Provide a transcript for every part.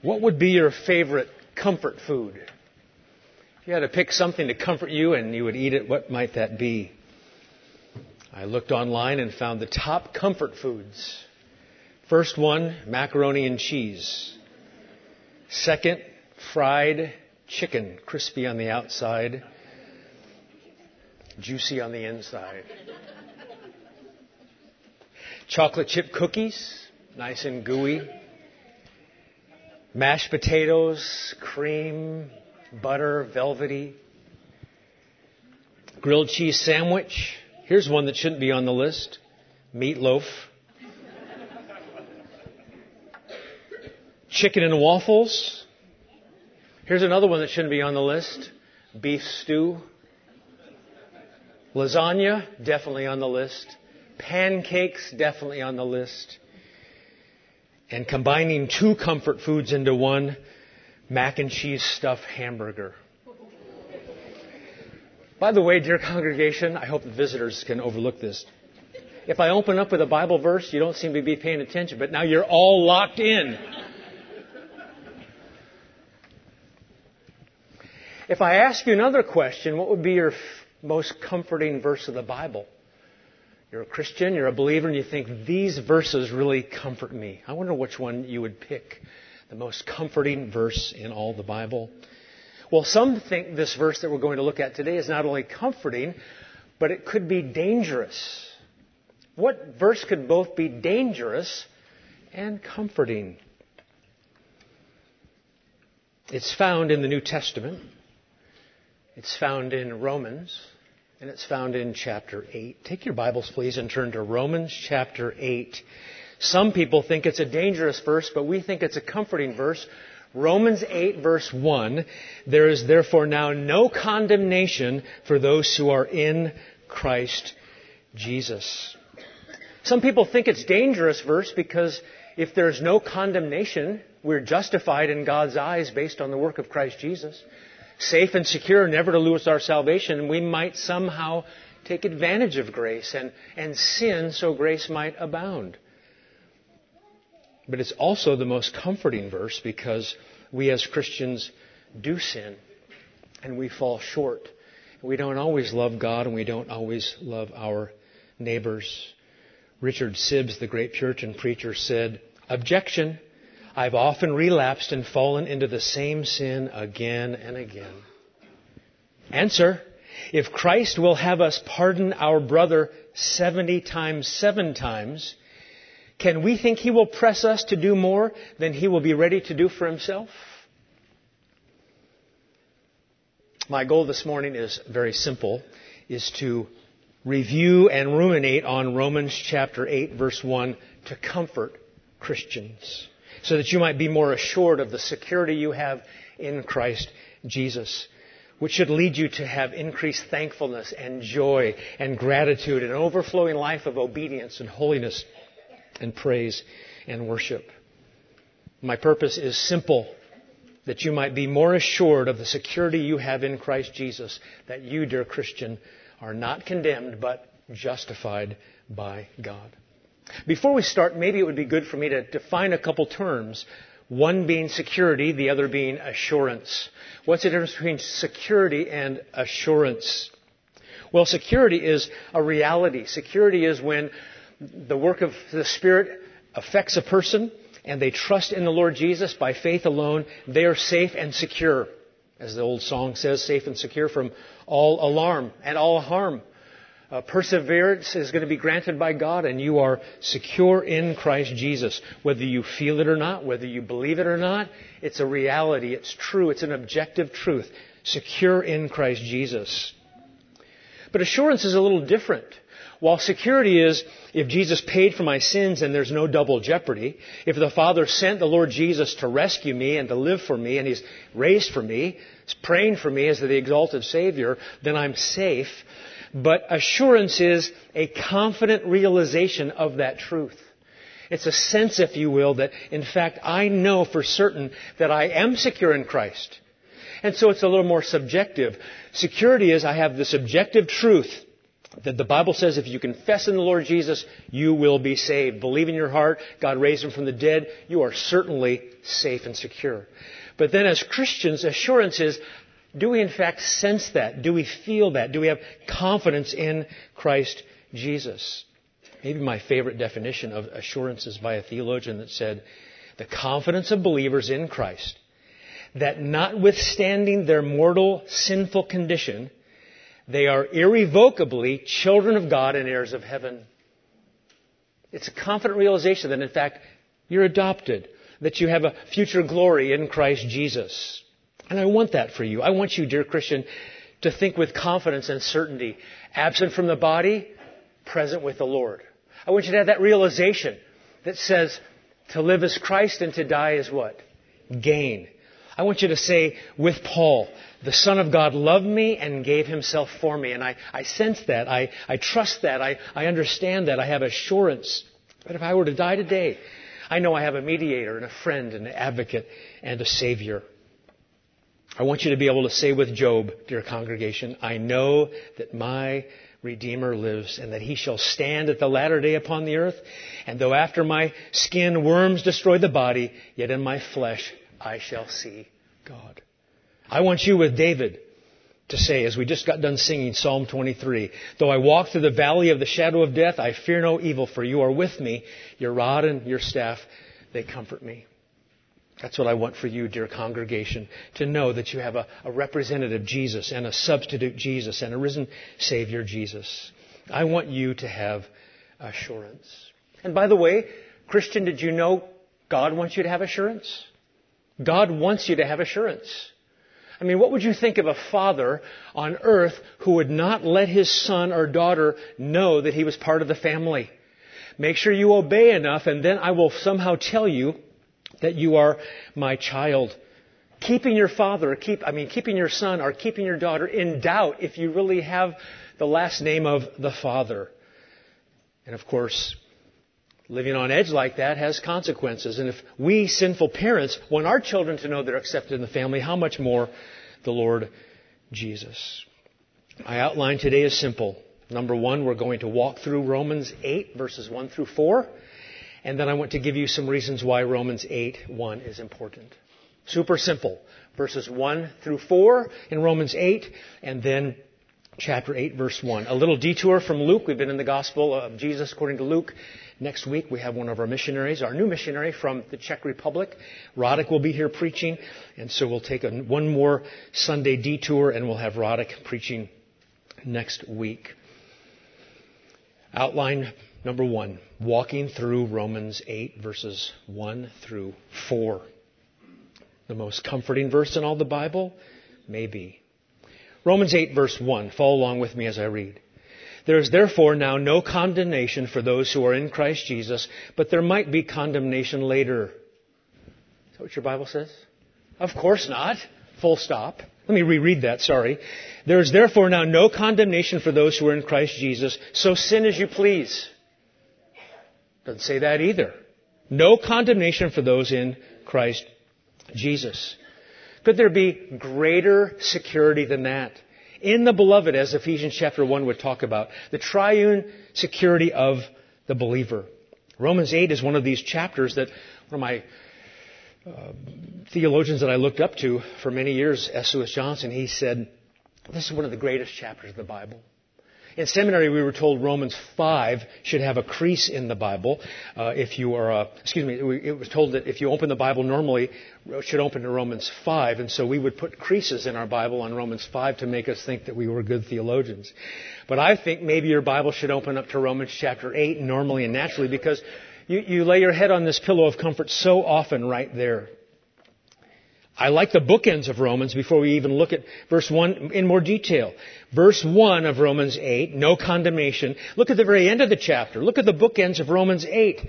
What would be your favorite comfort food? If you had to pick something to comfort you and you would eat it, what might that be? I looked online and found the top comfort foods. First one, macaroni and cheese. Second, fried chicken, crispy on the outside, juicy on the inside. Chocolate chip cookies, nice and gooey mashed potatoes, cream, butter, velvety, grilled cheese sandwich. Here's one that shouldn't be on the list meatloaf. Chicken and waffles. Here's another one that shouldn't be on the list beef stew. Lasagna, definitely on the list. Pancakes, definitely on the list and combining two comfort foods into one mac and cheese stuffed hamburger. By the way, dear congregation, I hope the visitors can overlook this. If I open up with a Bible verse, you don't seem to be paying attention, but now you're all locked in. If I ask you another question, what would be your f- most comforting verse of the Bible? You're a Christian, you're a believer, and you think these verses really comfort me. I wonder which one you would pick, the most comforting verse in all the Bible. Well, some think this verse that we're going to look at today is not only comforting, but it could be dangerous. What verse could both be dangerous and comforting? It's found in the New Testament. It's found in Romans and it's found in chapter 8. Take your Bibles, please, and turn to Romans chapter 8. Some people think it's a dangerous verse, but we think it's a comforting verse. Romans 8 verse 1, there is therefore now no condemnation for those who are in Christ Jesus. Some people think it's dangerous verse because if there's no condemnation, we're justified in God's eyes based on the work of Christ Jesus safe and secure, never to lose our salvation, we might somehow take advantage of grace and, and sin so grace might abound. But it's also the most comforting verse because we as Christians do sin and we fall short. We don't always love God and we don't always love our neighbors. Richard Sibbes, the great Puritan preacher, said, Objection. I've often relapsed and fallen into the same sin again and again. Answer. If Christ will have us pardon our brother 70 times, seven times, can we think he will press us to do more than he will be ready to do for himself? My goal this morning is very simple, is to review and ruminate on Romans chapter 8 verse 1 to comfort Christians so that you might be more assured of the security you have in Christ Jesus, which should lead you to have increased thankfulness and joy and gratitude and an overflowing life of obedience and holiness and praise and worship. My purpose is simple that you might be more assured of the security you have in Christ Jesus, that you, dear Christian, are not condemned but justified by God. Before we start, maybe it would be good for me to define a couple terms. One being security, the other being assurance. What's the difference between security and assurance? Well, security is a reality. Security is when the work of the Spirit affects a person and they trust in the Lord Jesus by faith alone. They are safe and secure. As the old song says, safe and secure from all alarm and all harm. Uh, perseverance is going to be granted by God and you are secure in Christ Jesus. Whether you feel it or not, whether you believe it or not, it's a reality. It's true. It's an objective truth. Secure in Christ Jesus. But assurance is a little different. While security is if Jesus paid for my sins and there's no double jeopardy, if the Father sent the Lord Jesus to rescue me and to live for me and He's raised for me, He's praying for me as the exalted Savior, then I'm safe. But assurance is a confident realization of that truth. It's a sense, if you will, that in fact I know for certain that I am secure in Christ. And so it's a little more subjective. Security is I have this objective truth That the Bible says if you confess in the Lord Jesus, you will be saved. Believe in your heart, God raised him from the dead, you are certainly safe and secure. But then as Christians, assurance is, do we in fact sense that? Do we feel that? Do we have confidence in Christ Jesus? Maybe my favorite definition of assurance is by a theologian that said, the confidence of believers in Christ that notwithstanding their mortal sinful condition, they are irrevocably children of God and heirs of heaven. It's a confident realization that in fact you're adopted, that you have a future glory in Christ Jesus. And I want that for you. I want you, dear Christian, to think with confidence and certainty, absent from the body, present with the Lord. I want you to have that realization that says, to live as Christ and to die is what? Gain. I want you to say with Paul, the Son of God loved me and gave himself for me. And I, I sense that. I, I trust that. I, I understand that. I have assurance that if I were to die today, I know I have a mediator and a friend and an advocate and a savior. I want you to be able to say with Job, dear congregation, I know that my Redeemer lives, and that he shall stand at the latter day upon the earth. And though after my skin worms destroy the body, yet in my flesh I shall see God. I want you with David to say, as we just got done singing Psalm 23, though I walk through the valley of the shadow of death, I fear no evil, for you are with me. Your rod and your staff, they comfort me. That's what I want for you, dear congregation, to know that you have a, a, representative Jesus and a substitute Jesus and a risen Savior Jesus. I want you to have assurance. And by the way, Christian, did you know God wants you to have assurance? God wants you to have assurance. I mean, what would you think of a father on earth who would not let his son or daughter know that he was part of the family? Make sure you obey enough and then I will somehow tell you that you are my child. Keeping your father, keep, I mean, keeping your son or keeping your daughter in doubt if you really have the last name of the father. And of course, living on edge like that has consequences. And if we sinful parents want our children to know they're accepted in the family, how much more the Lord Jesus? My outline today is simple. Number one, we're going to walk through Romans 8 verses 1 through 4. And then I want to give you some reasons why Romans 8, 1 is important. Super simple. Verses 1 through 4 in Romans 8, and then chapter 8, verse 1. A little detour from Luke. We've been in the Gospel of Jesus according to Luke. Next week we have one of our missionaries, our new missionary from the Czech Republic. Roddick will be here preaching, and so we'll take a, one more Sunday detour and we'll have Roddick preaching next week. Outline Number one, walking through Romans 8, verses 1 through 4. The most comforting verse in all the Bible? Maybe. Romans 8, verse 1. Follow along with me as I read. There is therefore now no condemnation for those who are in Christ Jesus, but there might be condemnation later. Is that what your Bible says? Of course not. Full stop. Let me reread that, sorry. There is therefore now no condemnation for those who are in Christ Jesus, so sin as you please. Doesn't say that either. No condemnation for those in Christ Jesus. Could there be greater security than that? In the beloved, as Ephesians chapter 1 would talk about, the triune security of the believer. Romans 8 is one of these chapters that one of my theologians that I looked up to for many years, S. Lewis Johnson, he said, this is one of the greatest chapters of the Bible. In seminary, we were told Romans 5 should have a crease in the Bible. Uh, if you are, excuse me, it was told that if you open the Bible normally, it should open to Romans 5. And so we would put creases in our Bible on Romans 5 to make us think that we were good theologians. But I think maybe your Bible should open up to Romans chapter 8 normally and naturally because you, you lay your head on this pillow of comfort so often right there. I like the bookends of Romans before we even look at verse 1 in more detail. Verse 1 of Romans 8, no condemnation. Look at the very end of the chapter. Look at the bookends of Romans 8.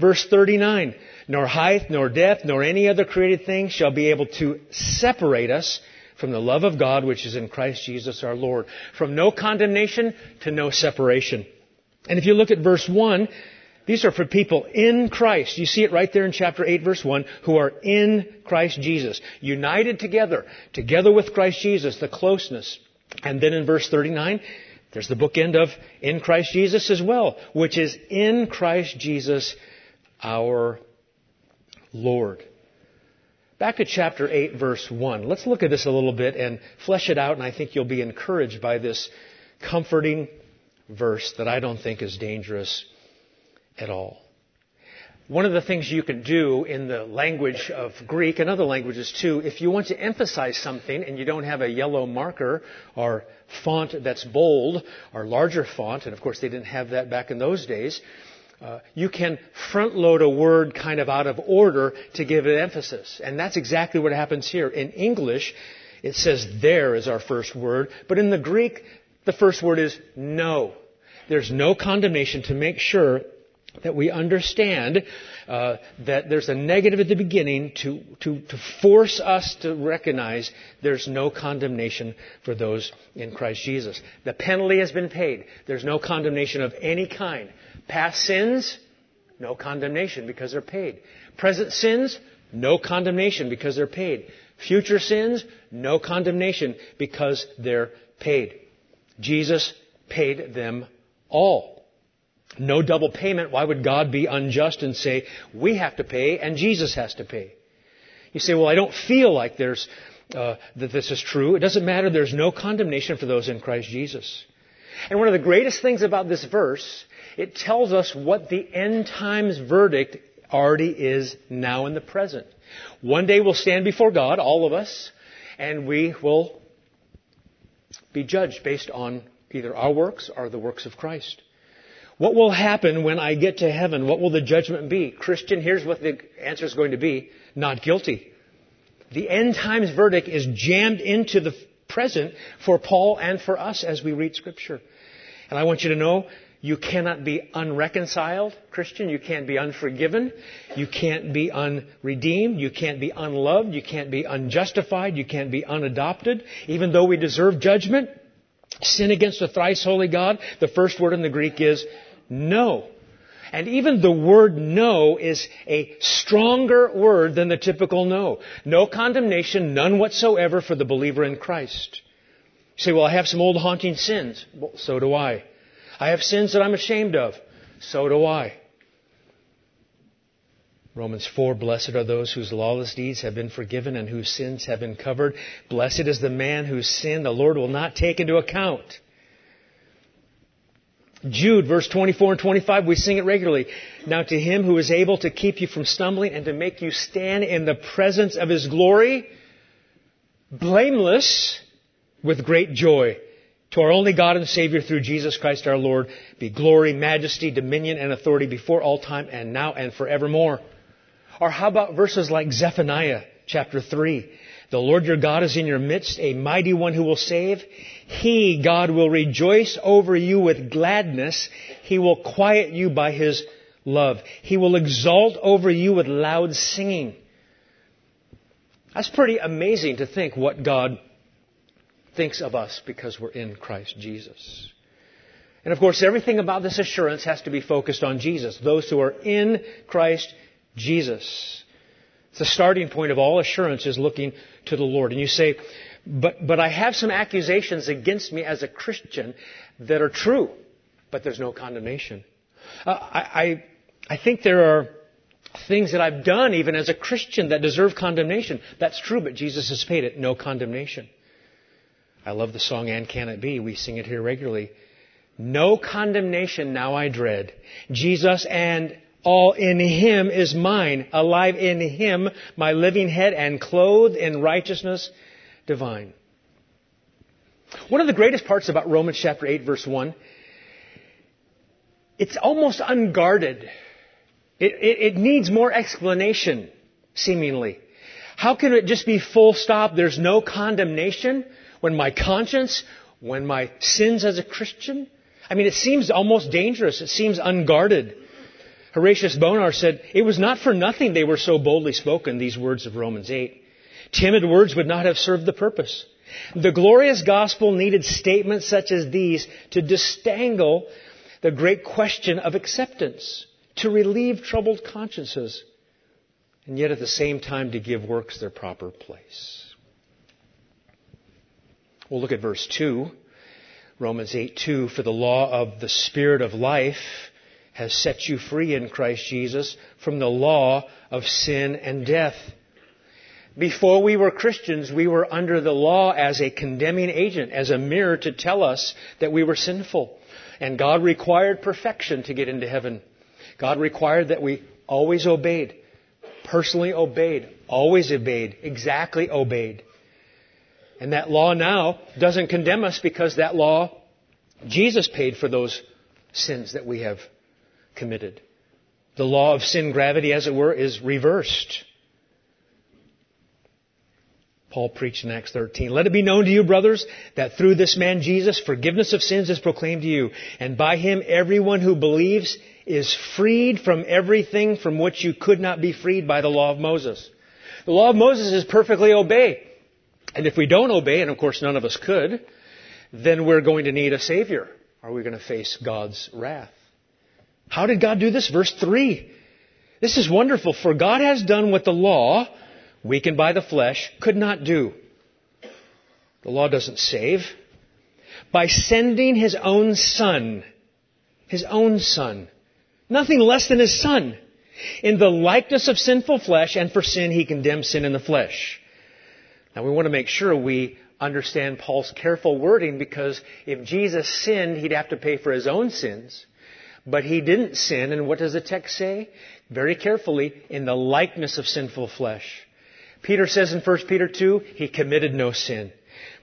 Verse 39, nor height, nor depth, nor any other created thing shall be able to separate us from the love of God which is in Christ Jesus our Lord. From no condemnation to no separation. And if you look at verse 1, these are for people in Christ. You see it right there in chapter 8 verse 1, who are in Christ Jesus. United together, together with Christ Jesus, the closeness. And then in verse 39, There's the bookend of in Christ Jesus as well, which is in Christ Jesus our Lord. Back to chapter 8 verse 1. Let's look at this a little bit and flesh it out and I think you'll be encouraged by this comforting verse that I don't think is dangerous at all. One of the things you can do in the language of Greek and other languages too, if you want to emphasize something and you don't have a yellow marker or font that's bold or larger font, and of course they didn't have that back in those days, uh, you can front load a word kind of out of order to give it emphasis. And that's exactly what happens here. In English, it says there is our first word, but in the Greek, the first word is no. There's no condemnation to make sure that we understand uh, that there's a negative at the beginning to, to, to force us to recognize there's no condemnation for those in Christ Jesus. The penalty has been paid. There's no condemnation of any kind. Past sins, no condemnation because they're paid. Present sins, no condemnation because they're paid. Future sins, no condemnation because they're paid. Jesus paid them all. No double payment. Why would God be unjust and say, we have to pay and Jesus has to pay? You say, well, I don't feel like there's, uh, that this is true. It doesn't matter. There's no condemnation for those in Christ Jesus. And one of the greatest things about this verse, it tells us what the end times verdict already is now in the present. One day we'll stand before God, all of us, and we will be judged based on either our works or the works of Christ. What will happen when I get to heaven? What will the judgment be? Christian, here's what the answer is going to be. Not guilty. The end times verdict is jammed into the present for Paul and for us as we read scripture. And I want you to know you cannot be unreconciled, Christian. You can't be unforgiven. You can't be unredeemed. You can't be unloved. You can't be unjustified. You can't be unadopted. Even though we deserve judgment, sin against the thrice holy God, the first word in the Greek is no. And even the word no is a stronger word than the typical no. No condemnation, none whatsoever for the believer in Christ. You say, well, I have some old haunting sins. Well, so do I. I have sins that I'm ashamed of. So do I. Romans 4, blessed are those whose lawless deeds have been forgiven and whose sins have been covered. Blessed is the man whose sin the Lord will not take into account. Jude, verse 24 and 25, we sing it regularly. Now to him who is able to keep you from stumbling and to make you stand in the presence of his glory, blameless with great joy. To our only God and Savior through Jesus Christ our Lord be glory, majesty, dominion, and authority before all time and now and forevermore. Or how about verses like Zephaniah chapter 3? The Lord your God is in your midst, a mighty one who will save. He, God, will rejoice over you with gladness. He will quiet you by his love. He will exalt over you with loud singing. That's pretty amazing to think what God thinks of us because we're in Christ Jesus. And of course, everything about this assurance has to be focused on Jesus. Those who are in Christ Jesus. The starting point of all assurance is looking to the Lord. And you say, but, but I have some accusations against me as a Christian that are true, but there's no condemnation. Uh, I, I, I think there are things that I've done even as a Christian that deserve condemnation. That's true, but Jesus has paid it. No condemnation. I love the song And Can It Be? We sing it here regularly. No condemnation now I dread. Jesus and all in Him is mine, alive in Him, my living head, and clothed in righteousness divine. One of the greatest parts about Romans chapter 8 verse 1, it's almost unguarded. It, it, it needs more explanation, seemingly. How can it just be full stop? There's no condemnation when my conscience, when my sins as a Christian? I mean, it seems almost dangerous. It seems unguarded. Horatius Bonar said, It was not for nothing they were so boldly spoken, these words of Romans 8. Timid words would not have served the purpose. The glorious gospel needed statements such as these to distangle the great question of acceptance, to relieve troubled consciences, and yet at the same time to give works their proper place. We'll look at verse 2. Romans 8 2, for the law of the Spirit of life has set you free in Christ Jesus from the law of sin and death. Before we were Christians, we were under the law as a condemning agent, as a mirror to tell us that we were sinful. And God required perfection to get into heaven. God required that we always obeyed, personally obeyed, always obeyed, exactly obeyed. And that law now doesn't condemn us because that law, Jesus paid for those sins that we have committed. The law of sin gravity, as it were, is reversed. Paul preached in Acts 13. Let it be known to you, brothers, that through this man Jesus, forgiveness of sins is proclaimed to you. And by him, everyone who believes is freed from everything from which you could not be freed by the law of Moses. The law of Moses is perfectly obeyed. And if we don't obey, and of course none of us could, then we're going to need a Savior. Are we going to face God's wrath? How did God do this? Verse 3. This is wonderful, for God has done what the law, weakened by the flesh, could not do. The law doesn't save. By sending his own son, his own son, nothing less than his son, in the likeness of sinful flesh, and for sin he condemned sin in the flesh. Now we want to make sure we understand Paul's careful wording because if Jesus sinned, he'd have to pay for his own sins. But he didn't sin, and what does the text say? Very carefully, in the likeness of sinful flesh. Peter says in 1 Peter 2, he committed no sin.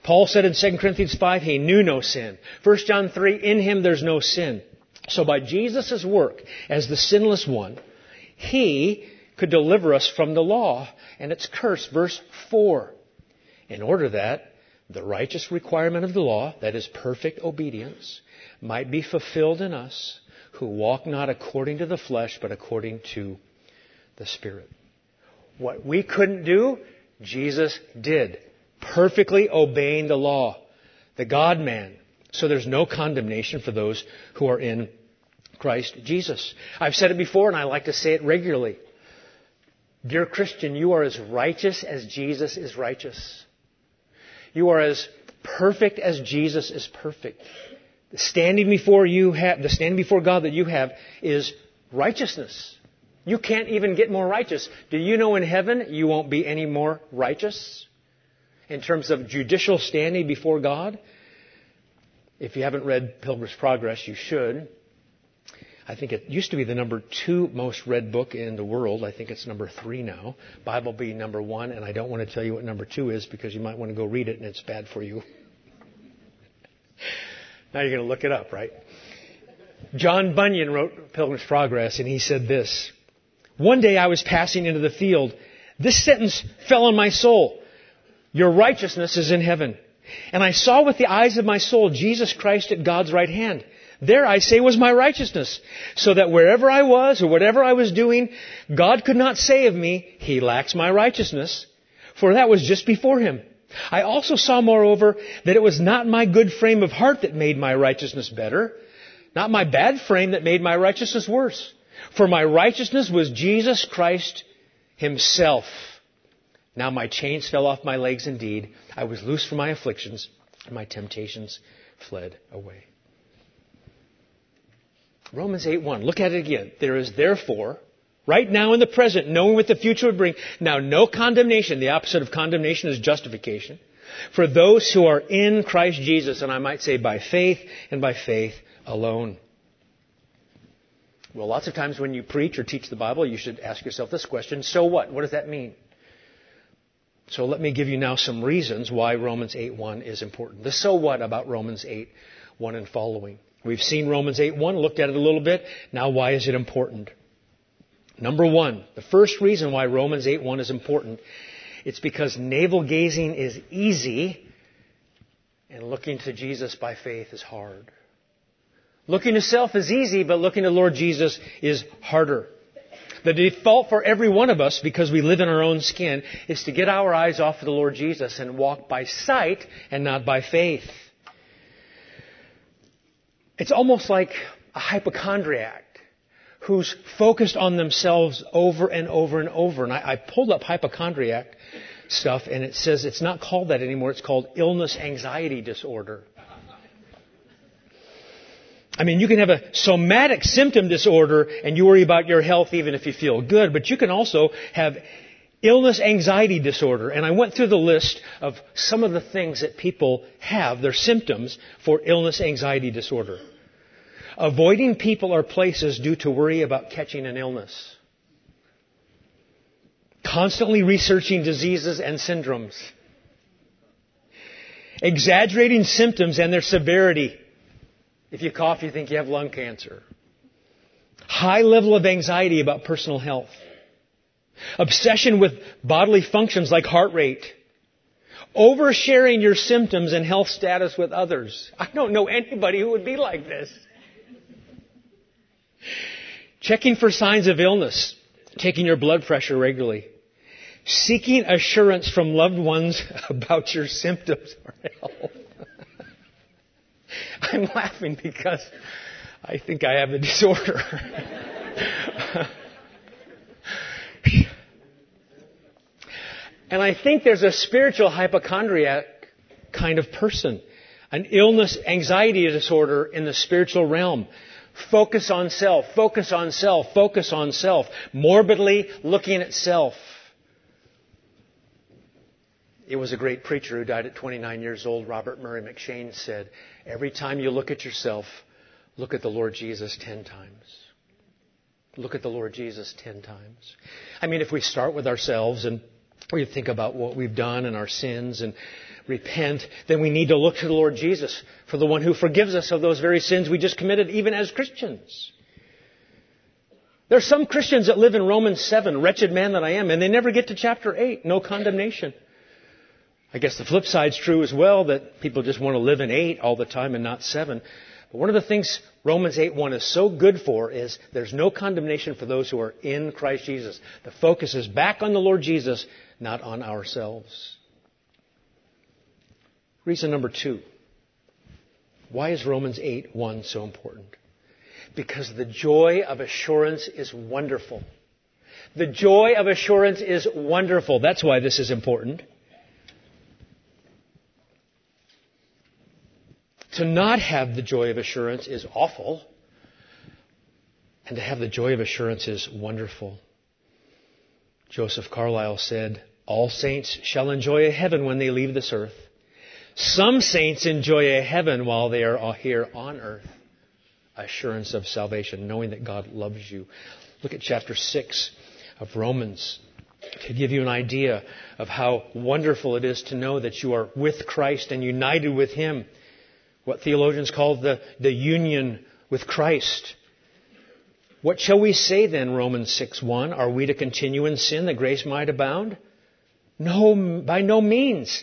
Paul said in 2 Corinthians 5, he knew no sin. 1 John 3, in him there's no sin. So by Jesus' work as the sinless one, he could deliver us from the law and its curse. Verse 4. In order that the righteous requirement of the law, that is perfect obedience, might be fulfilled in us who walk not according to the flesh, but according to the Spirit. What we couldn't do, Jesus did, perfectly obeying the law, the God man. So there's no condemnation for those who are in Christ Jesus. I've said it before and I like to say it regularly. Dear Christian, you are as righteous as Jesus is righteous. You are as perfect as Jesus is perfect. The standing before you have, the standing before God that you have is righteousness. You can't even get more righteous. Do you know in heaven you won't be any more righteous? In terms of judicial standing before God? If you haven't read Pilgrim's Progress, you should. I think it used to be the number two most read book in the world. I think it's number three now. Bible being number one, and I don't want to tell you what number two is because you might want to go read it and it's bad for you. now you're going to look it up, right? John Bunyan wrote Pilgrim's Progress, and he said this one day I was passing into the field. This sentence fell on my soul. Your righteousness is in heaven. And I saw with the eyes of my soul Jesus Christ at God's right hand. There, I say, was my righteousness. So that wherever I was or whatever I was doing, God could not say of me, He lacks my righteousness. For that was just before Him. I also saw, moreover, that it was not my good frame of heart that made my righteousness better, not my bad frame that made my righteousness worse. For my righteousness was Jesus Christ Himself. Now my chains fell off my legs indeed. I was loose from my afflictions, and my temptations fled away. Romans 8 1. Look at it again. There is therefore, right now in the present, knowing what the future would bring, now no condemnation. The opposite of condemnation is justification. For those who are in Christ Jesus, and I might say by faith and by faith alone. Well, lots of times when you preach or teach the Bible, you should ask yourself this question so what? What does that mean? So let me give you now some reasons why Romans 8:1 is important. The so what about Romans 8:1 and following. We've seen Romans 8:1, looked at it a little bit. Now why is it important? Number 1, the first reason why Romans 8:1 is important, it's because navel gazing is easy and looking to Jesus by faith is hard. Looking to self is easy, but looking to Lord Jesus is harder. The default for every one of us, because we live in our own skin, is to get our eyes off of the Lord Jesus and walk by sight and not by faith. It's almost like a hypochondriac who's focused on themselves over and over and over. And I, I pulled up hypochondriac stuff, and it says it's not called that anymore. It's called illness anxiety disorder. I mean, you can have a somatic symptom disorder and you worry about your health even if you feel good, but you can also have illness anxiety disorder. And I went through the list of some of the things that people have, their symptoms for illness anxiety disorder. Avoiding people or places due to worry about catching an illness. Constantly researching diseases and syndromes. Exaggerating symptoms and their severity. If you cough, you think you have lung cancer. High level of anxiety about personal health Obsession with bodily functions like heart rate. Oversharing your symptoms and health status with others. I don't know anybody who would be like this. Checking for signs of illness. Taking your blood pressure regularly. Seeking assurance from loved ones about your symptoms or health. I'm laughing because I think I have a disorder. And I think there's a spiritual hypochondriac kind of person. An illness, anxiety disorder in the spiritual realm. Focus on self, focus on self, focus on self. Morbidly looking at self. It was a great preacher who died at 29 years old, Robert Murray M'Cheyne, said, every time you look at yourself, look at the Lord Jesus 10 times. Look at the Lord Jesus 10 times. I mean, if we start with ourselves and we think about what we've done and our sins and repent, then we need to look to the Lord Jesus for the one who forgives us of those very sins we just committed, even as Christians. There are some Christians that live in Romans 7, wretched man that I am, and they never get to chapter 8, no condemnation. I guess the flip side's true as well, that people just want to live in 8 all the time and not 7. But one of the things Romans 8:1 is so good for is there's no condemnation for those who are in Christ Jesus. The focus is back on the Lord Jesus, not on ourselves. Reason number 2. Why is Romans 8:1 so important? Because the joy of assurance is wonderful. The joy of assurance is wonderful. That's why this is important. To not have the joy of assurance is awful, and to have the joy of assurance is wonderful. Joseph Caryl said, All saints shall enjoy a heaven when they leave this earth. Some saints enjoy a heaven while they are here on earth. Assurance of salvation, knowing that God loves you. Look at chapter 6 of Romans to give you an idea of how wonderful it is to know that you are with Christ and united with Him what theologians call the, the union with Christ. What shall we say then, Romans 6 1? Are we to continue in sin that grace might abound? No, by no means.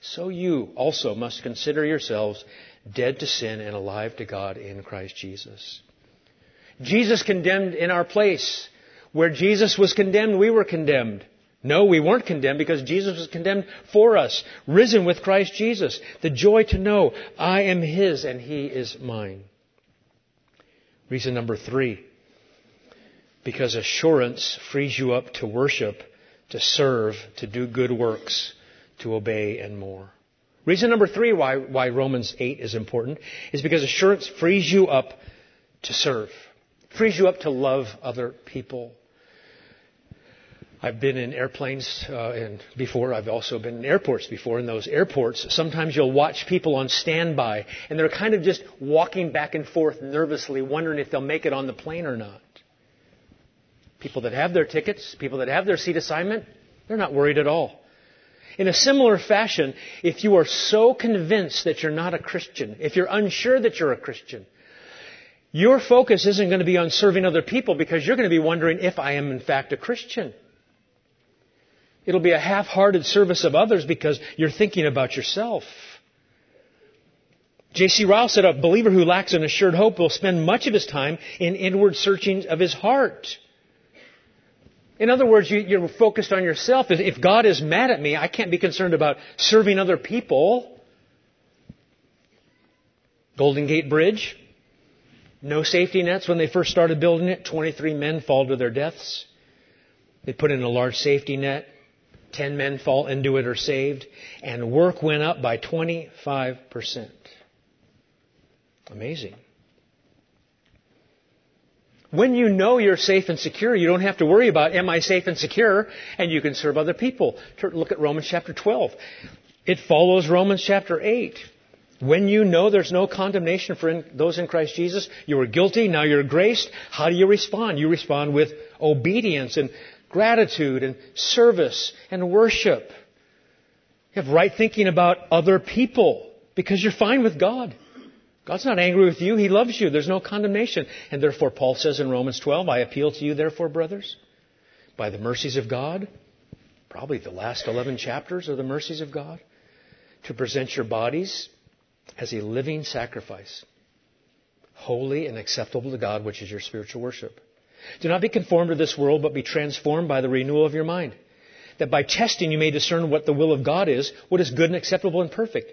So you also must consider yourselves dead to sin and alive to God in Christ Jesus. Jesus condemned in our place. Where Jesus was condemned, we were condemned. No, we weren't condemned because Jesus was condemned for us, risen with Christ Jesus. The joy to know I am His and He is mine. Reason number three because assurance frees you up to worship, to serve, to do good works, to obey, and more. Reason number three why, why Romans 8 is important is because assurance frees you up to serve, frees you up to love other people. I've been in airplanes uh, and before. I've also been in airports before. In those airports, sometimes you'll watch people on standby, and they're kind of just walking back and forth nervously, wondering if they'll make it on the plane or not. People that have their tickets, people that have their seat assignment, they're not worried at all. In a similar fashion, if you are so convinced that you're not a Christian, if you're unsure that you're a Christian, your focus isn't going to be on serving other people because you're going to be wondering if I am in fact a Christian. It'll be a half-hearted service of others because you're thinking about yourself. J.C. Ryle said a believer who lacks an assured hope will spend much of his time in inward searching of his heart. In other words, you, are focused on yourself. If God is mad at me, I can't be concerned about serving other people. Golden Gate Bridge, no safety nets when they first started building it. 23 men fall to their deaths. They put in a large safety net. 10 men fall into it or saved. And work went up by 25%. Amazing. When you know you're safe and secure, you don't have to worry about, am I safe and secure? And you can serve other people. Look at Romans chapter 12. It follows Romans chapter 8. When you know there's no condemnation for in, those in Christ Jesus, you were guilty, now you're graced, how do you respond? You respond with obedience and gratitude and service and worship. You have right thinking about other people because you're fine with God. God's not angry with you. He loves you. There's no condemnation. And therefore, Paul says in Romans 12, I appeal to you, therefore, brothers, by the mercies of God, probably the last 11 chapters are the mercies of God, to present your bodies as a living sacrifice, holy and acceptable to God, which is your spiritual worship. Do not be conformed to this world, but be transformed by the renewal of your mind, that by testing you may discern what the will of God is, what is good and acceptable and perfect.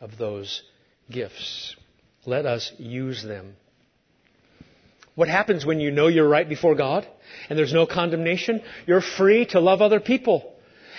of those gifts. Let us use them. What happens when you know you're right before God and there's no condemnation? You're free to love other people.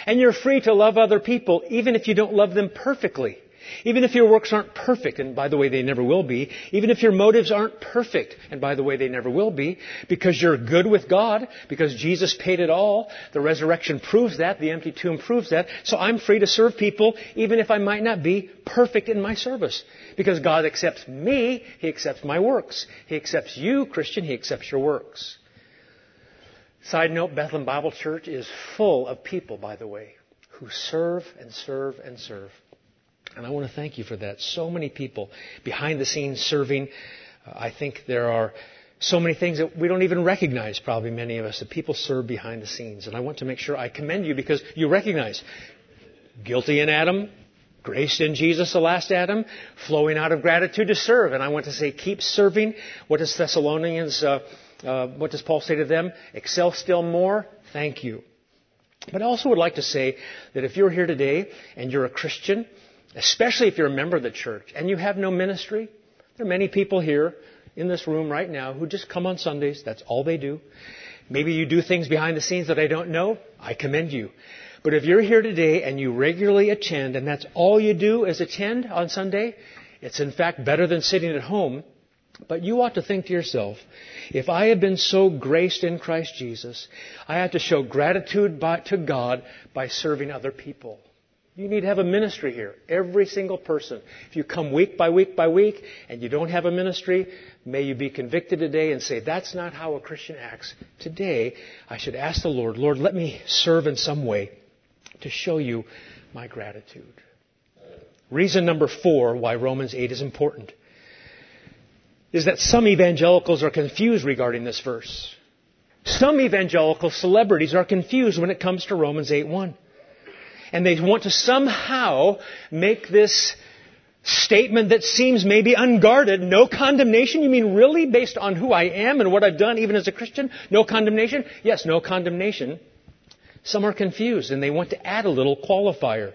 And you're free to love other people even if you don't love them perfectly. Even if your works aren't perfect, and by the way, they never will be, even if your motives aren't perfect, and by the way, they never will be, because you're good with God, because Jesus paid it all, the resurrection proves that, the empty tomb proves that, so I'm free to serve people even if I might not be perfect in my service. Because God accepts me, He accepts my works. He accepts you, Christian, He accepts your works. Side note, Bethlehem Bible Church is full of people, by the way, who serve and serve and serve. And I want to thank you for that. So many people behind the scenes serving. Uh, I think there are so many things that we don't even recognize, probably many of us, that people serve behind the scenes. And I want to make sure I commend you because you recognize guilty in Adam, grace in Jesus, the last Adam, flowing out of gratitude to serve. And I want to say, keep serving. What does Thessalonians, uh, uh, what does Paul say to them? Excel still more. Thank you. But I also would like to say that if you're here today and you're a Christian, especially if you're a member of the church and you have no ministry. There are many people here in this room right now who just come on Sundays. That's all they do. Maybe you do things behind the scenes that I don't know. I commend you. But if you're here today and you regularly attend and that's all you do is attend on Sunday, it's in fact better than sitting at home. But you ought to think to yourself, if I have been so graced in Christ Jesus, I have to show gratitude by, to God by serving other people. You need to have a ministry here. Every single person. If you come week by week by week and you don't have a ministry, may you be convicted today and say, that's not how a Christian acts. Today, I should ask the Lord, Lord, let me serve in some way to show you my gratitude. Reason number four why Romans 8 is important is that some evangelicals are confused regarding this verse. Some evangelical celebrities are confused when it comes to Romans 8 1 and they want to somehow make this statement that seems maybe unguarded, no condemnation? You mean really based on who I am and what I've done even as a Christian? No condemnation? Yes, no condemnation. Some are confused and they want to add a little qualifier.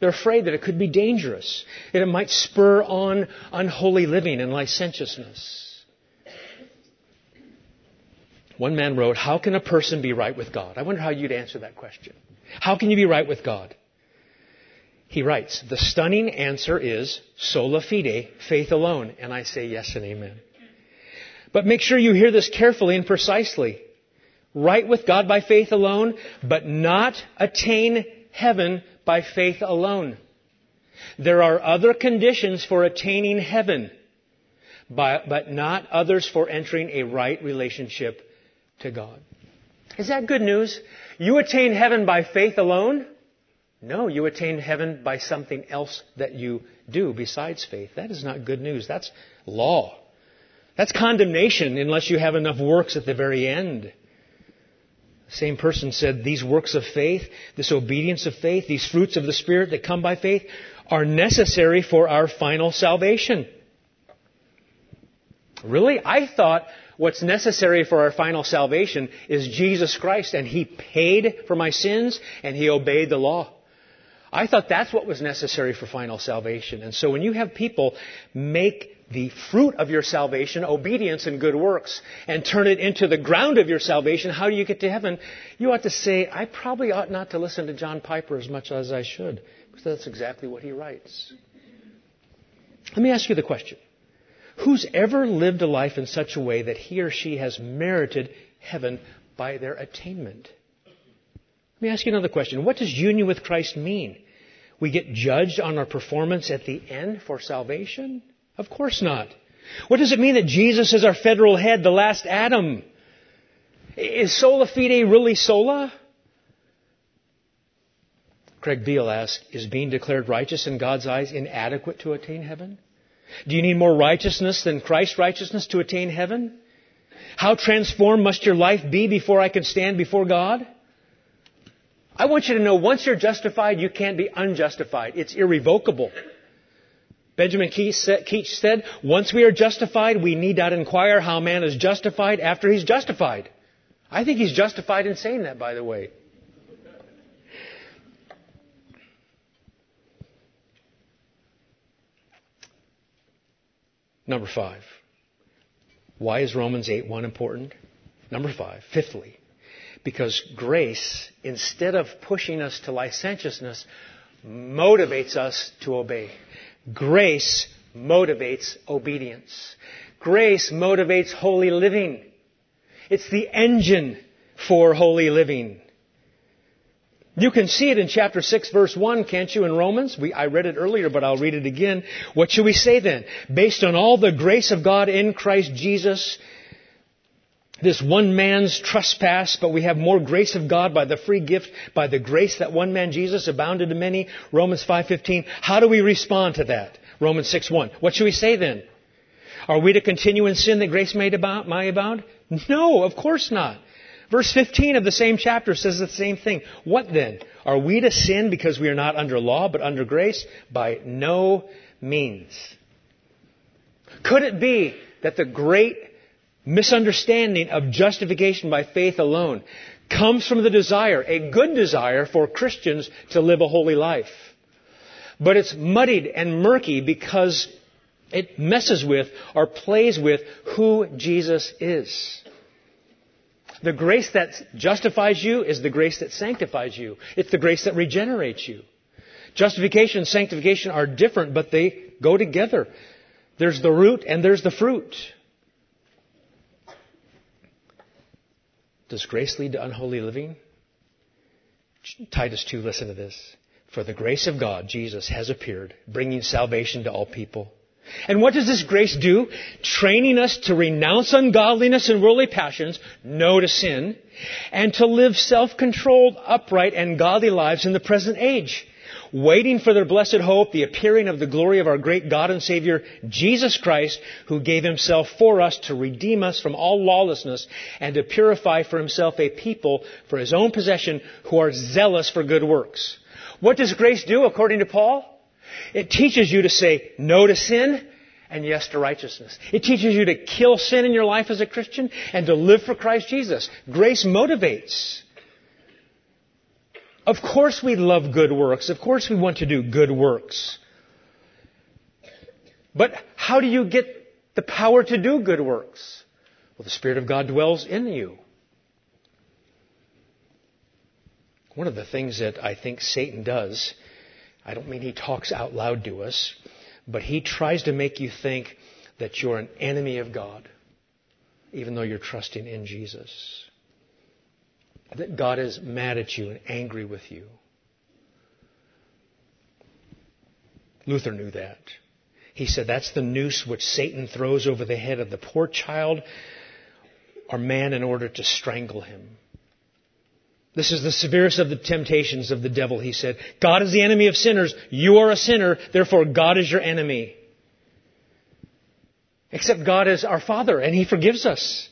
They're afraid that it could be dangerous, that it might spur on unholy living and licentiousness. One man wrote, How can a person be right with God? I wonder how you'd answer that question. How can you be right with God? He writes, The stunning answer is sola fide, faith alone. And I say yes and amen. But make sure you hear this carefully and precisely. Right with God by faith alone, but not attain heaven by faith alone. There are other conditions for attaining heaven, but not others for entering a right relationship to God. Is that good news? You attain heaven by faith alone? No, you attain heaven by something else that you do besides faith. That is not good news. That's law. That's condemnation unless you have enough works at the very end. The same person said these works of faith, this obedience of faith, these fruits of the Spirit that come by faith are necessary for our final salvation. Really? I thought what's necessary for our final salvation is Jesus Christ and He paid for my sins and He obeyed the law. I thought that's what was necessary for final salvation. And so when you have people make the fruit of your salvation obedience and good works and turn it into the ground of your salvation, how do you get to heaven? You ought to say, I probably ought not to listen to John Piper as much as I should, because that's exactly what he writes. Let me ask you the question. Who's ever lived a life in such a way that he or she has merited heaven by their attainment? Let me ask you another question. What does union with Christ mean? We get judged on our performance at the end for salvation? Of course not. What does it mean that Jesus is our federal head, the last Adam? Is sola fide really sola? Craig Beale asked, is being declared righteous in God's eyes inadequate to attain heaven? Do you need more righteousness than Christ's righteousness to attain heaven? How transformed must your life be before I can stand before God? I want you to know once you're justified, you can't be unjustified. It's irrevocable. Benjamin Keach said, once we are justified, we need not inquire how man is justified after he's justified. I think he's justified in saying that, by the way. Number five. Why is Romans 8 1 important? Number five. Fifthly, because grace, instead of pushing us to licentiousness, motivates us to obey. Grace motivates obedience. Grace motivates holy living. It's the engine for holy living. You can see it in chapter 6 verse 1, can't you, in Romans? We, I read it earlier, but I'll read it again. What should we say then? Based on all the grace of God in Christ Jesus, this one man's trespass, but we have more grace of God by the free gift, by the grace that one man Jesus abounded to many. Romans 5:15. How do we respond to that? Romans 6:1. What should we say then? Are we to continue in sin that grace may abound? No, of course not. Verse 15 of the same chapter says the same thing. What then? Are we to sin because we are not under law but under grace? By no means. Could it be that the great misunderstanding of justification by faith alone comes from the desire, a good desire for Christians to live a holy life? But it's muddied and murky because it messes with or plays with who Jesus is. The grace that justifies you is the grace that sanctifies you. It's the grace that regenerates you. Justification and sanctification are different, but they go together. There's the root and there's the fruit. Does grace lead to unholy living? Titus 2, listen to this. For the grace of God, Jesus, has appeared, bringing salvation to all people and what does this grace do? Training us to renounce ungodliness and worldly passions, no to sin, and to live self-controlled, upright, and godly lives in the present age, waiting for their blessed hope, the appearing of the glory of our great God and Savior, Jesus Christ, who gave himself for us to redeem us from all lawlessness and to purify for himself a people for his own possession who are zealous for good works. What does grace do according to Paul? It teaches you to say no to sin and yes to righteousness. It teaches you to kill sin in your life as a Christian and to live for Christ Jesus. Grace motivates. Of course we love good works. Of course we want to do good works. But how do you get the power to do good works? Well, the Spirit of God dwells in you. One of the things that I think Satan does I don't mean he talks out loud to us, but he tries to make you think that you're an enemy of God, even though you're trusting in Jesus. That God is mad at you and angry with you. Luther knew that. He said that's the noose which Satan throws over the head of the poor child or man in order to strangle him. This is the severest of the temptations of the devil, he said. God is the enemy of sinners. You are a sinner, therefore God is your enemy. Except God is our Father and He forgives us.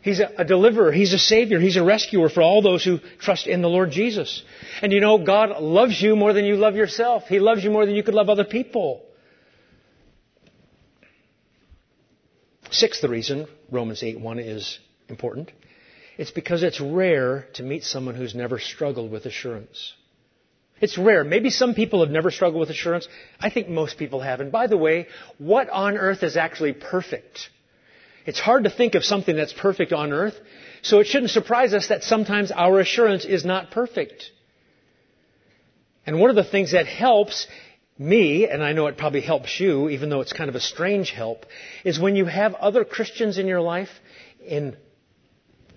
He's a, a, deliverer. He's a savior. He's a rescuer for all those who trust in the Lord Jesus. And you know, God loves you more than you love yourself. He loves you more than you could love other people. Sixth reason Romans 8:1 is important. It's because it's rare to meet someone who's never struggled with assurance. It's rare. Maybe some people have never struggled with assurance. I think most people have. And by the way, what on earth is actually perfect? It's hard to think of something that's perfect on earth, so it shouldn't surprise us that sometimes our assurance is not perfect. And one of the things that helps me, and I know it probably helps you, even though it's kind of a strange help, is when you have other Christians in your life in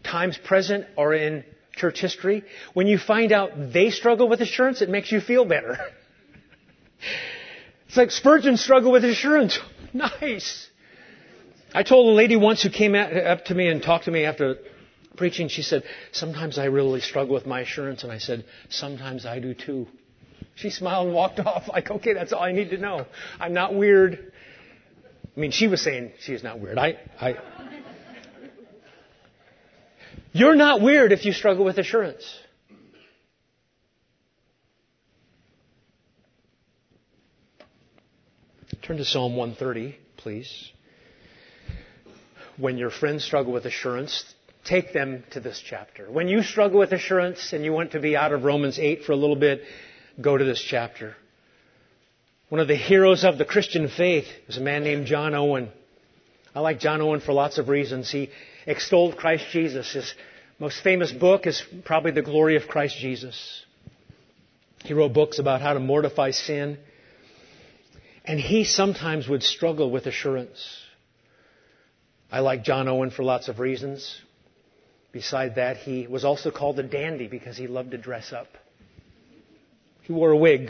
times present or in church history, when you find out they struggle with assurance, it makes you feel better. it's like Spurgeon struggled with assurance. Nice. I told a lady once who came up to me and talked to me after preaching, she said, Sometimes I really struggle with my assurance. And I said, Sometimes I do too. She smiled and walked off, like, okay, that's all I need to know. I'm not weird. I mean, she was saying she is not weird. I, I, you're not weird if you struggle with assurance. Turn to Psalm 130, please when your friends struggle with assurance, take them to this chapter. When you struggle with assurance and you want to be out of Romans 8 for a little bit, go to this chapter. One of the heroes of the Christian faith is a man named John Owen. I like John Owen for lots of reasons. He extolled Christ Jesus. His most famous book is probably The Glory of Christ Jesus. He wrote books about how to mortify sin. And he sometimes would struggle with assurance. I like John Owen for lots of reasons. Beside that, he was also called a dandy because he loved to dress up. He wore a wig.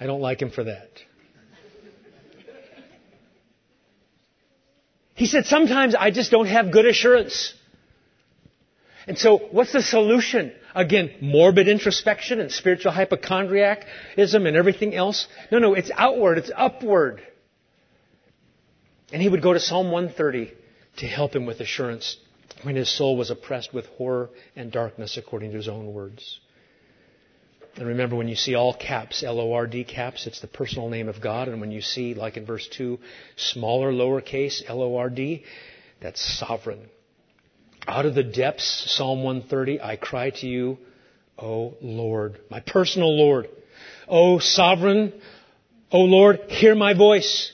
I don't like him for that. He said, sometimes I just don't have good assurance. And so, what's the solution? Again, morbid introspection and spiritual hypochondriacism and everything else? No, no, it's outward, it's upward. And he would go to Psalm 130 to help him with assurance when his soul was oppressed with horror and darkness, according to his own words. And remember, when you see all caps, L-O-R-D caps, it's the personal name of God. And when you see, like in verse 2, smaller lowercase, L-O-R-D, that's sovereign. Out of the depths, Psalm 130, I cry to you, O Lord, my personal Lord. O sovereign, O Lord, hear my voice.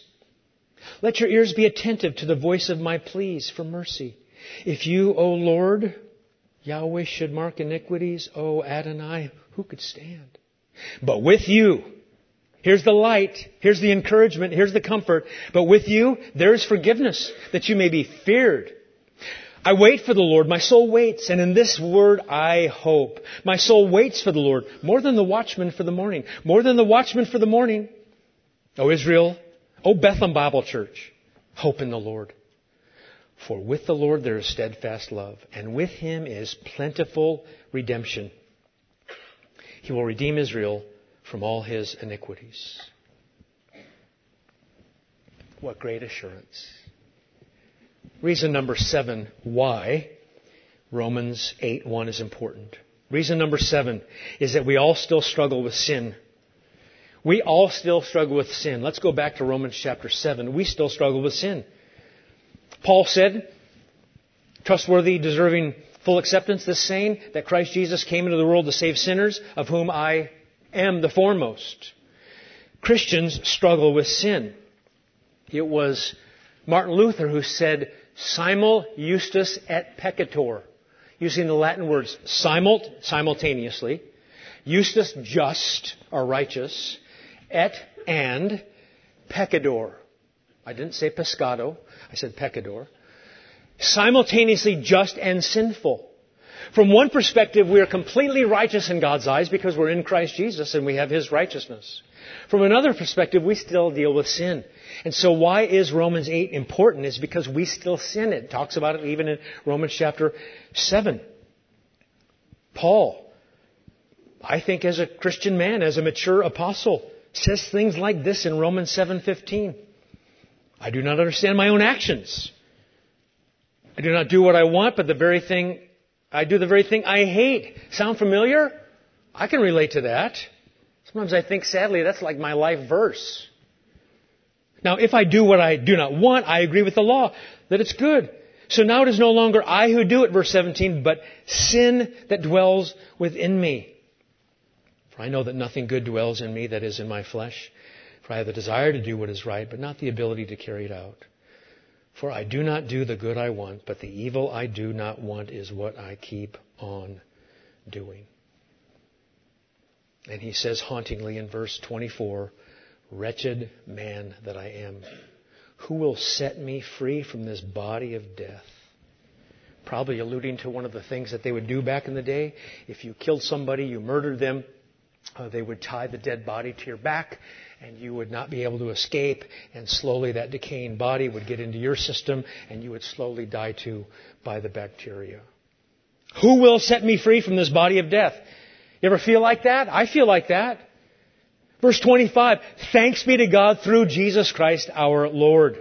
Let your ears be attentive to the voice of my pleas for mercy. If you, O Lord, Yahweh, should mark iniquities, O Adonai, who could stand? But with you, here's the light, here's the encouragement, here's the comfort, but with you, there is forgiveness, that you may be feared. I wait for the Lord. My soul waits, and in this word I hope. My soul waits for the Lord more than the watchman for the morning. More than the watchman for the morning. O Israel, O Bethlehem Bible Church, hope in the Lord. For with the Lord there is steadfast love, and with him is plentiful redemption. He will redeem Israel from all his iniquities. What great assurance. Reason number seven, why Romans 8 1 is important. Reason number seven is that we all still struggle with sin. We all still struggle with sin. Let's go back to Romans chapter 7. We still struggle with sin. Paul said, trustworthy, deserving full acceptance, this saying, that Christ Jesus came into the world to save sinners, of whom I am the foremost. Christians struggle with sin. It was Martin Luther who said, simul justus et peccator. using the Latin words simul, simultaneously, justus, just, or righteous, et, and, peccator. I didn't say pescado, I said peccator. Simultaneously just and sinful. From one perspective, we are completely righteous in God's eyes because we're in Christ Jesus and we have His righteousness. From another perspective, we still deal with sin. And so why is Romans 8 important? Is because we still sin. It talks about it even in Romans chapter 7. Paul, I think as a Christian man, as a mature apostle, says things like this in Romans 7:15. I do not understand my own actions. I do not do what I want, but the very thing I do the very thing I hate. Sound familiar? I can relate to that. Sometimes I think sadly that's like my life verse. Now, if I do what I do not want, I agree with the law that it's good. So now it is no longer I who do it, verse 17, but sin that dwells within me. For I know that nothing good dwells in me that is in my flesh. For I have the desire to do what is right, but not the ability to carry it out. For I do not do the good I want, but the evil I do not want is what I keep on doing. And he says hauntingly in verse 24, Wretched man that I am, who will set me free from this body of death? Probably alluding to one of the things that they would do back in the day. If you killed somebody, you murdered them, uh, they would tie the dead body to your back and you would not be able to escape and slowly that decaying body would get into your system and you would slowly die too by the bacteria. Who will set me free from this body of death? You ever feel like that? I feel like that. Verse 25, thanks be to God through Jesus Christ our Lord.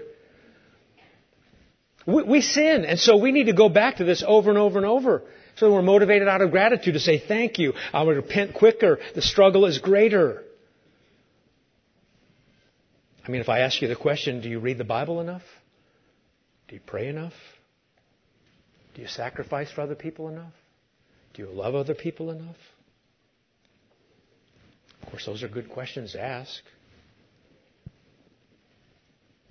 We, we, sin, and so we need to go back to this over and over and over. So we're motivated out of gratitude to say thank you. I will repent quicker. The struggle is greater. I mean, if I ask you the question, do you read the Bible enough? Do you pray enough? Do you sacrifice for other people enough? Do you love other people enough? Of course, those are good questions to ask.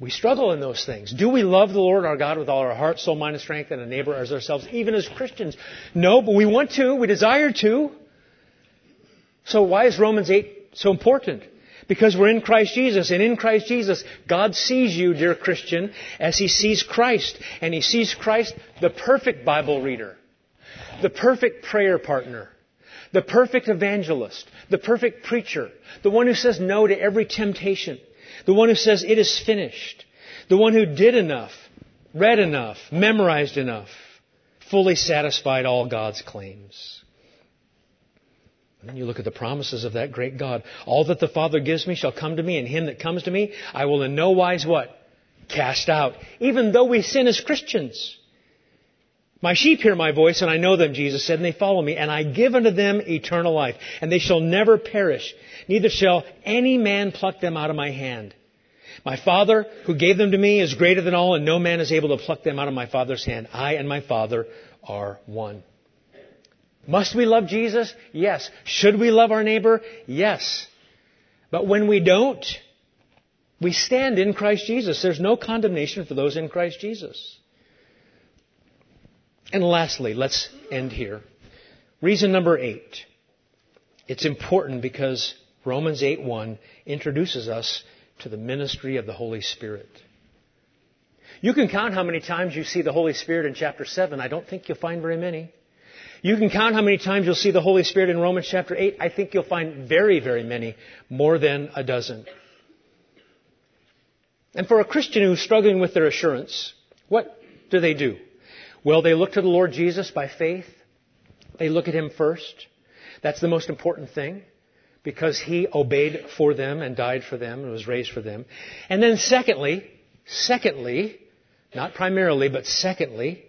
We struggle in those things. Do we love the Lord our God with all our heart, soul, mind, and strength, and a neighbor as ourselves, even as Christians? No, but we want to. We desire to. So why is Romans 8 so important? Because we're in Christ Jesus, and in Christ Jesus, God sees you, dear Christian, as He sees Christ. And He sees Christ, the perfect Bible reader, the perfect prayer partner, the perfect evangelist, the perfect preacher, the one who says no to every temptation, the one who says it is finished, the one who did enough, read enough, memorized enough, fully satisfied all God's claims. And then you look at the promises of that great God. All that the Father gives me shall come to me, and him that comes to me, I will in no wise what? Cast out. Even though we sin as Christians. My sheep hear my voice, and I know them, Jesus said, and they follow me, and I give unto them eternal life, and they shall never perish, neither shall any man pluck them out of my hand. My Father, who gave them to me, is greater than all, and no man is able to pluck them out of my Father's hand. I and my Father are one. Must we love Jesus? Yes. Should we love our neighbor? Yes. But when we don't, we stand in Christ Jesus. There's no condemnation for those in Christ Jesus. And lastly, let's end here. Reason number eight. It's important because Romans 8:1 introduces us to the ministry of the Holy Spirit. You can count how many times you see the Holy Spirit in chapter 7. I don't think you'll find very many. You can count how many times you'll see the Holy Spirit in Romans chapter 8. I think you'll find very, very many, more than a dozen. And for a Christian who's struggling with their assurance, what do they do? Well, they look to the Lord Jesus by faith. They look at Him first. That's the most important thing because He obeyed for them and died for them and was raised for them. And then secondly, secondly, not primarily, but secondly,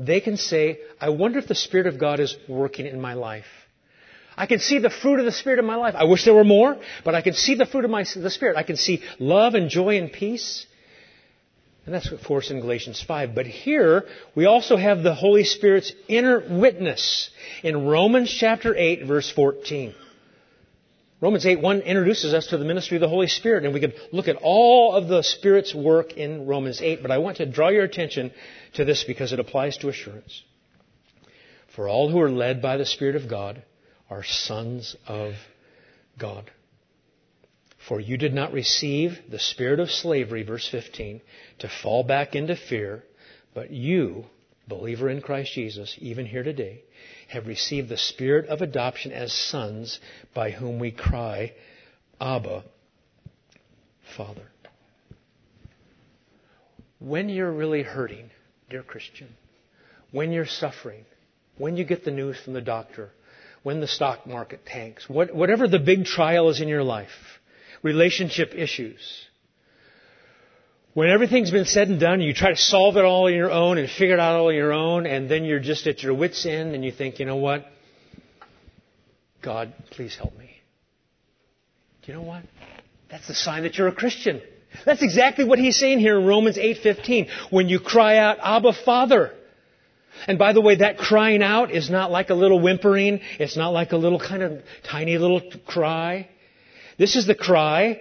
they can say, I wonder if the Spirit of God is working in my life. I can see the fruit of the Spirit in my life. I wish there were more, but I can see the fruit of my, the Spirit. I can see love and joy and peace. And that's of course in Galatians 5. But here, we also have the Holy Spirit's inner witness in Romans chapter 8 verse 14. Romans 8 1 introduces us to the ministry of the Holy Spirit, and we could look at all of the Spirit's work in Romans 8, but I want to draw your attention to this because it applies to assurance. For all who are led by the Spirit of God are sons of God. For you did not receive the spirit of slavery, verse 15, to fall back into fear, but you, believer in Christ Jesus, even here today, have received the spirit of adoption as sons by whom we cry, Abba, Father. When you're really hurting, dear Christian, when you're suffering, when you get the news from the doctor, when the stock market tanks, what, whatever the big trial is in your life, relationship issues, when everything's been said and done, you try to solve it all on your own and figure it out all on your own, and then you're just at your wits' end and you think, you know what? God, please help me. Do you know what? That's the sign that you're a Christian. That's exactly what he's saying here in Romans 8:15. When you cry out, "Abba, Father." And by the way, that crying out is not like a little whimpering. It's not like a little kind of tiny little cry. This is the cry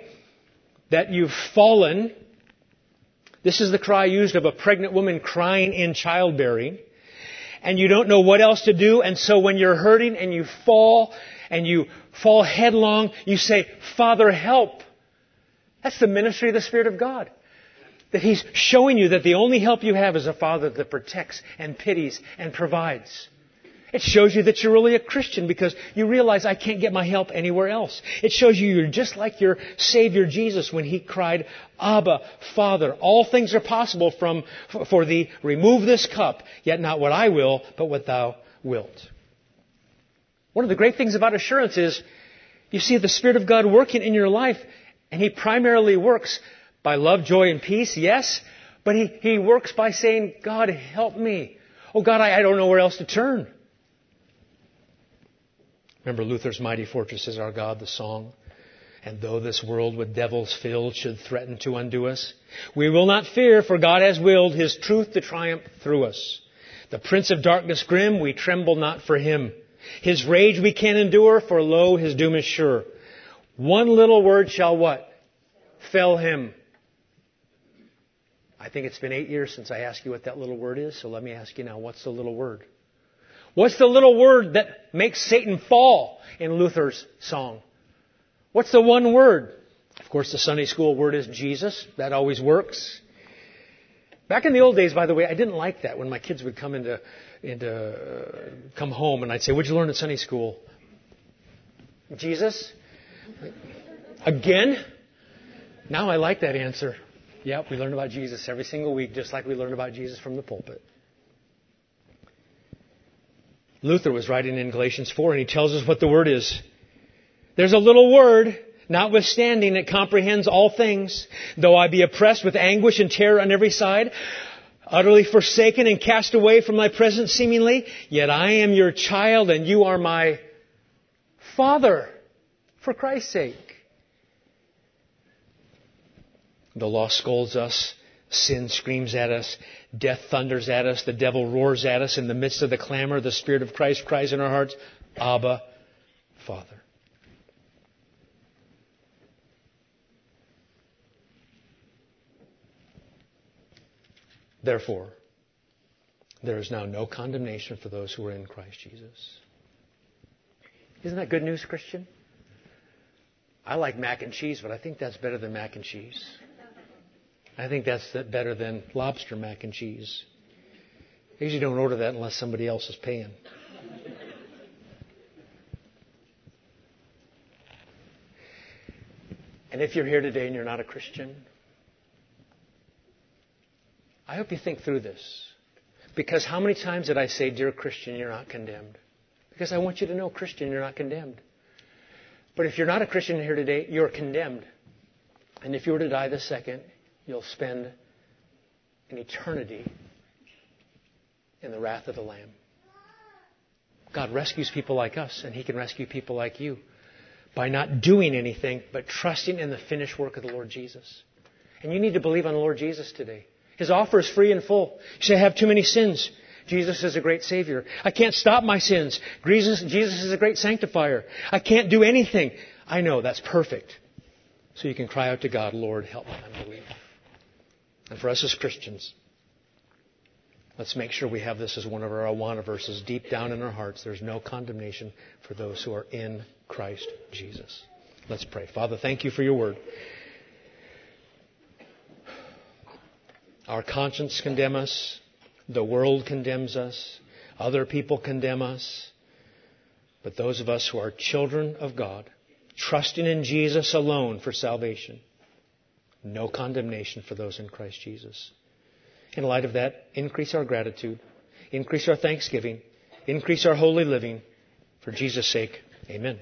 that you've fallen. This is the cry used of a pregnant woman crying in childbearing. And you don't know what else to do. And so when you're hurting and you fall and you fall headlong, you say, Father, help. That's the ministry of the Spirit of God. That He's showing you that the only help you have is a Father that protects and pities and provides. It shows you that you're really a Christian because you realize I can't get my help anywhere else. It shows you you're just like your Savior Jesus when He cried, Abba, Father, all things are possible from, for thee. Remove this cup, yet not what I will, but what thou wilt. One of the great things about assurance is you see the Spirit of God working in your life and He primarily works by love, joy, and peace, yes, but He, he works by saying, God, help me. Oh God, I, I don't know where else to turn. Remember Luther's Mighty Fortress is our God, the song. And though this world with devils filled should threaten to undo us, we will not fear, for God has willed His truth to triumph through us. The Prince of Darkness grim, we tremble not for Him. His rage we can endure, for lo, His doom is sure. One little word shall what? Fell him. I think it's been eight years since I asked you what that little word is, so let me ask you now, what's the little word? What's the little word that makes Satan fall in Luther's song? What's the one word? Of course, the Sunday school word is Jesus. That always works. Back in the old days, by the way, I didn't like that when my kids would come into, into uh, come home and I'd say, "What'd you learn at Sunday school?" Jesus. Again? Now I like that answer. Yep, we learn about Jesus every single week, just like we learn about Jesus from the pulpit. Luther was writing in Galatians 4, and he tells us what the word is. There's a little word, notwithstanding it comprehends all things. Though I be oppressed with anguish and terror on every side, utterly forsaken and cast away from my presence seemingly, yet I am your child and you are my father for Christ's sake. The law scolds us. Sin screams at us. Death thunders at us. The devil roars at us. In the midst of the clamor, the Spirit of Christ cries in our hearts, Abba, Father. Therefore, there is now no condemnation for those who are in Christ Jesus. Isn't that good news, Christian? I like mac and cheese, but I think that's better than mac and cheese. I think that's better than lobster mac and cheese. I usually don't order that unless somebody else is paying. And if you're here today and you're not a Christian, I hope you think through this. Because how many times did I say, Dear Christian, you're not condemned? Because I want you to know, Christian, you're not condemned. But if you're not a Christian here today, you're condemned. And if you were to die this second, you'll spend an eternity in the wrath of the Lamb. God rescues people like us, and He can rescue people like you by not doing anything, but trusting in the finished work of the Lord Jesus. And you need to believe on the Lord Jesus today. His offer is free and full. You say, I have too many sins. Jesus is a great Savior. I can't stop my sins. Jesus, Jesus is a great sanctifier. I can't do anything. I know that's perfect. So you can cry out to God, Lord, help my unbelief. And for us as Christians, Let's make sure we have this as one of our Awana verses deep down in our hearts. There's no condemnation for those who are in Christ Jesus. Let's pray. Father, thank you for your word. Our conscience condemns us. The world condemns us. Other people condemn us. But those of us who are children of God, trusting in Jesus alone for salvation, no condemnation for those in Christ Jesus. In light of that, increase our gratitude, increase our thanksgiving, increase our holy living. For Jesus' sake, amen.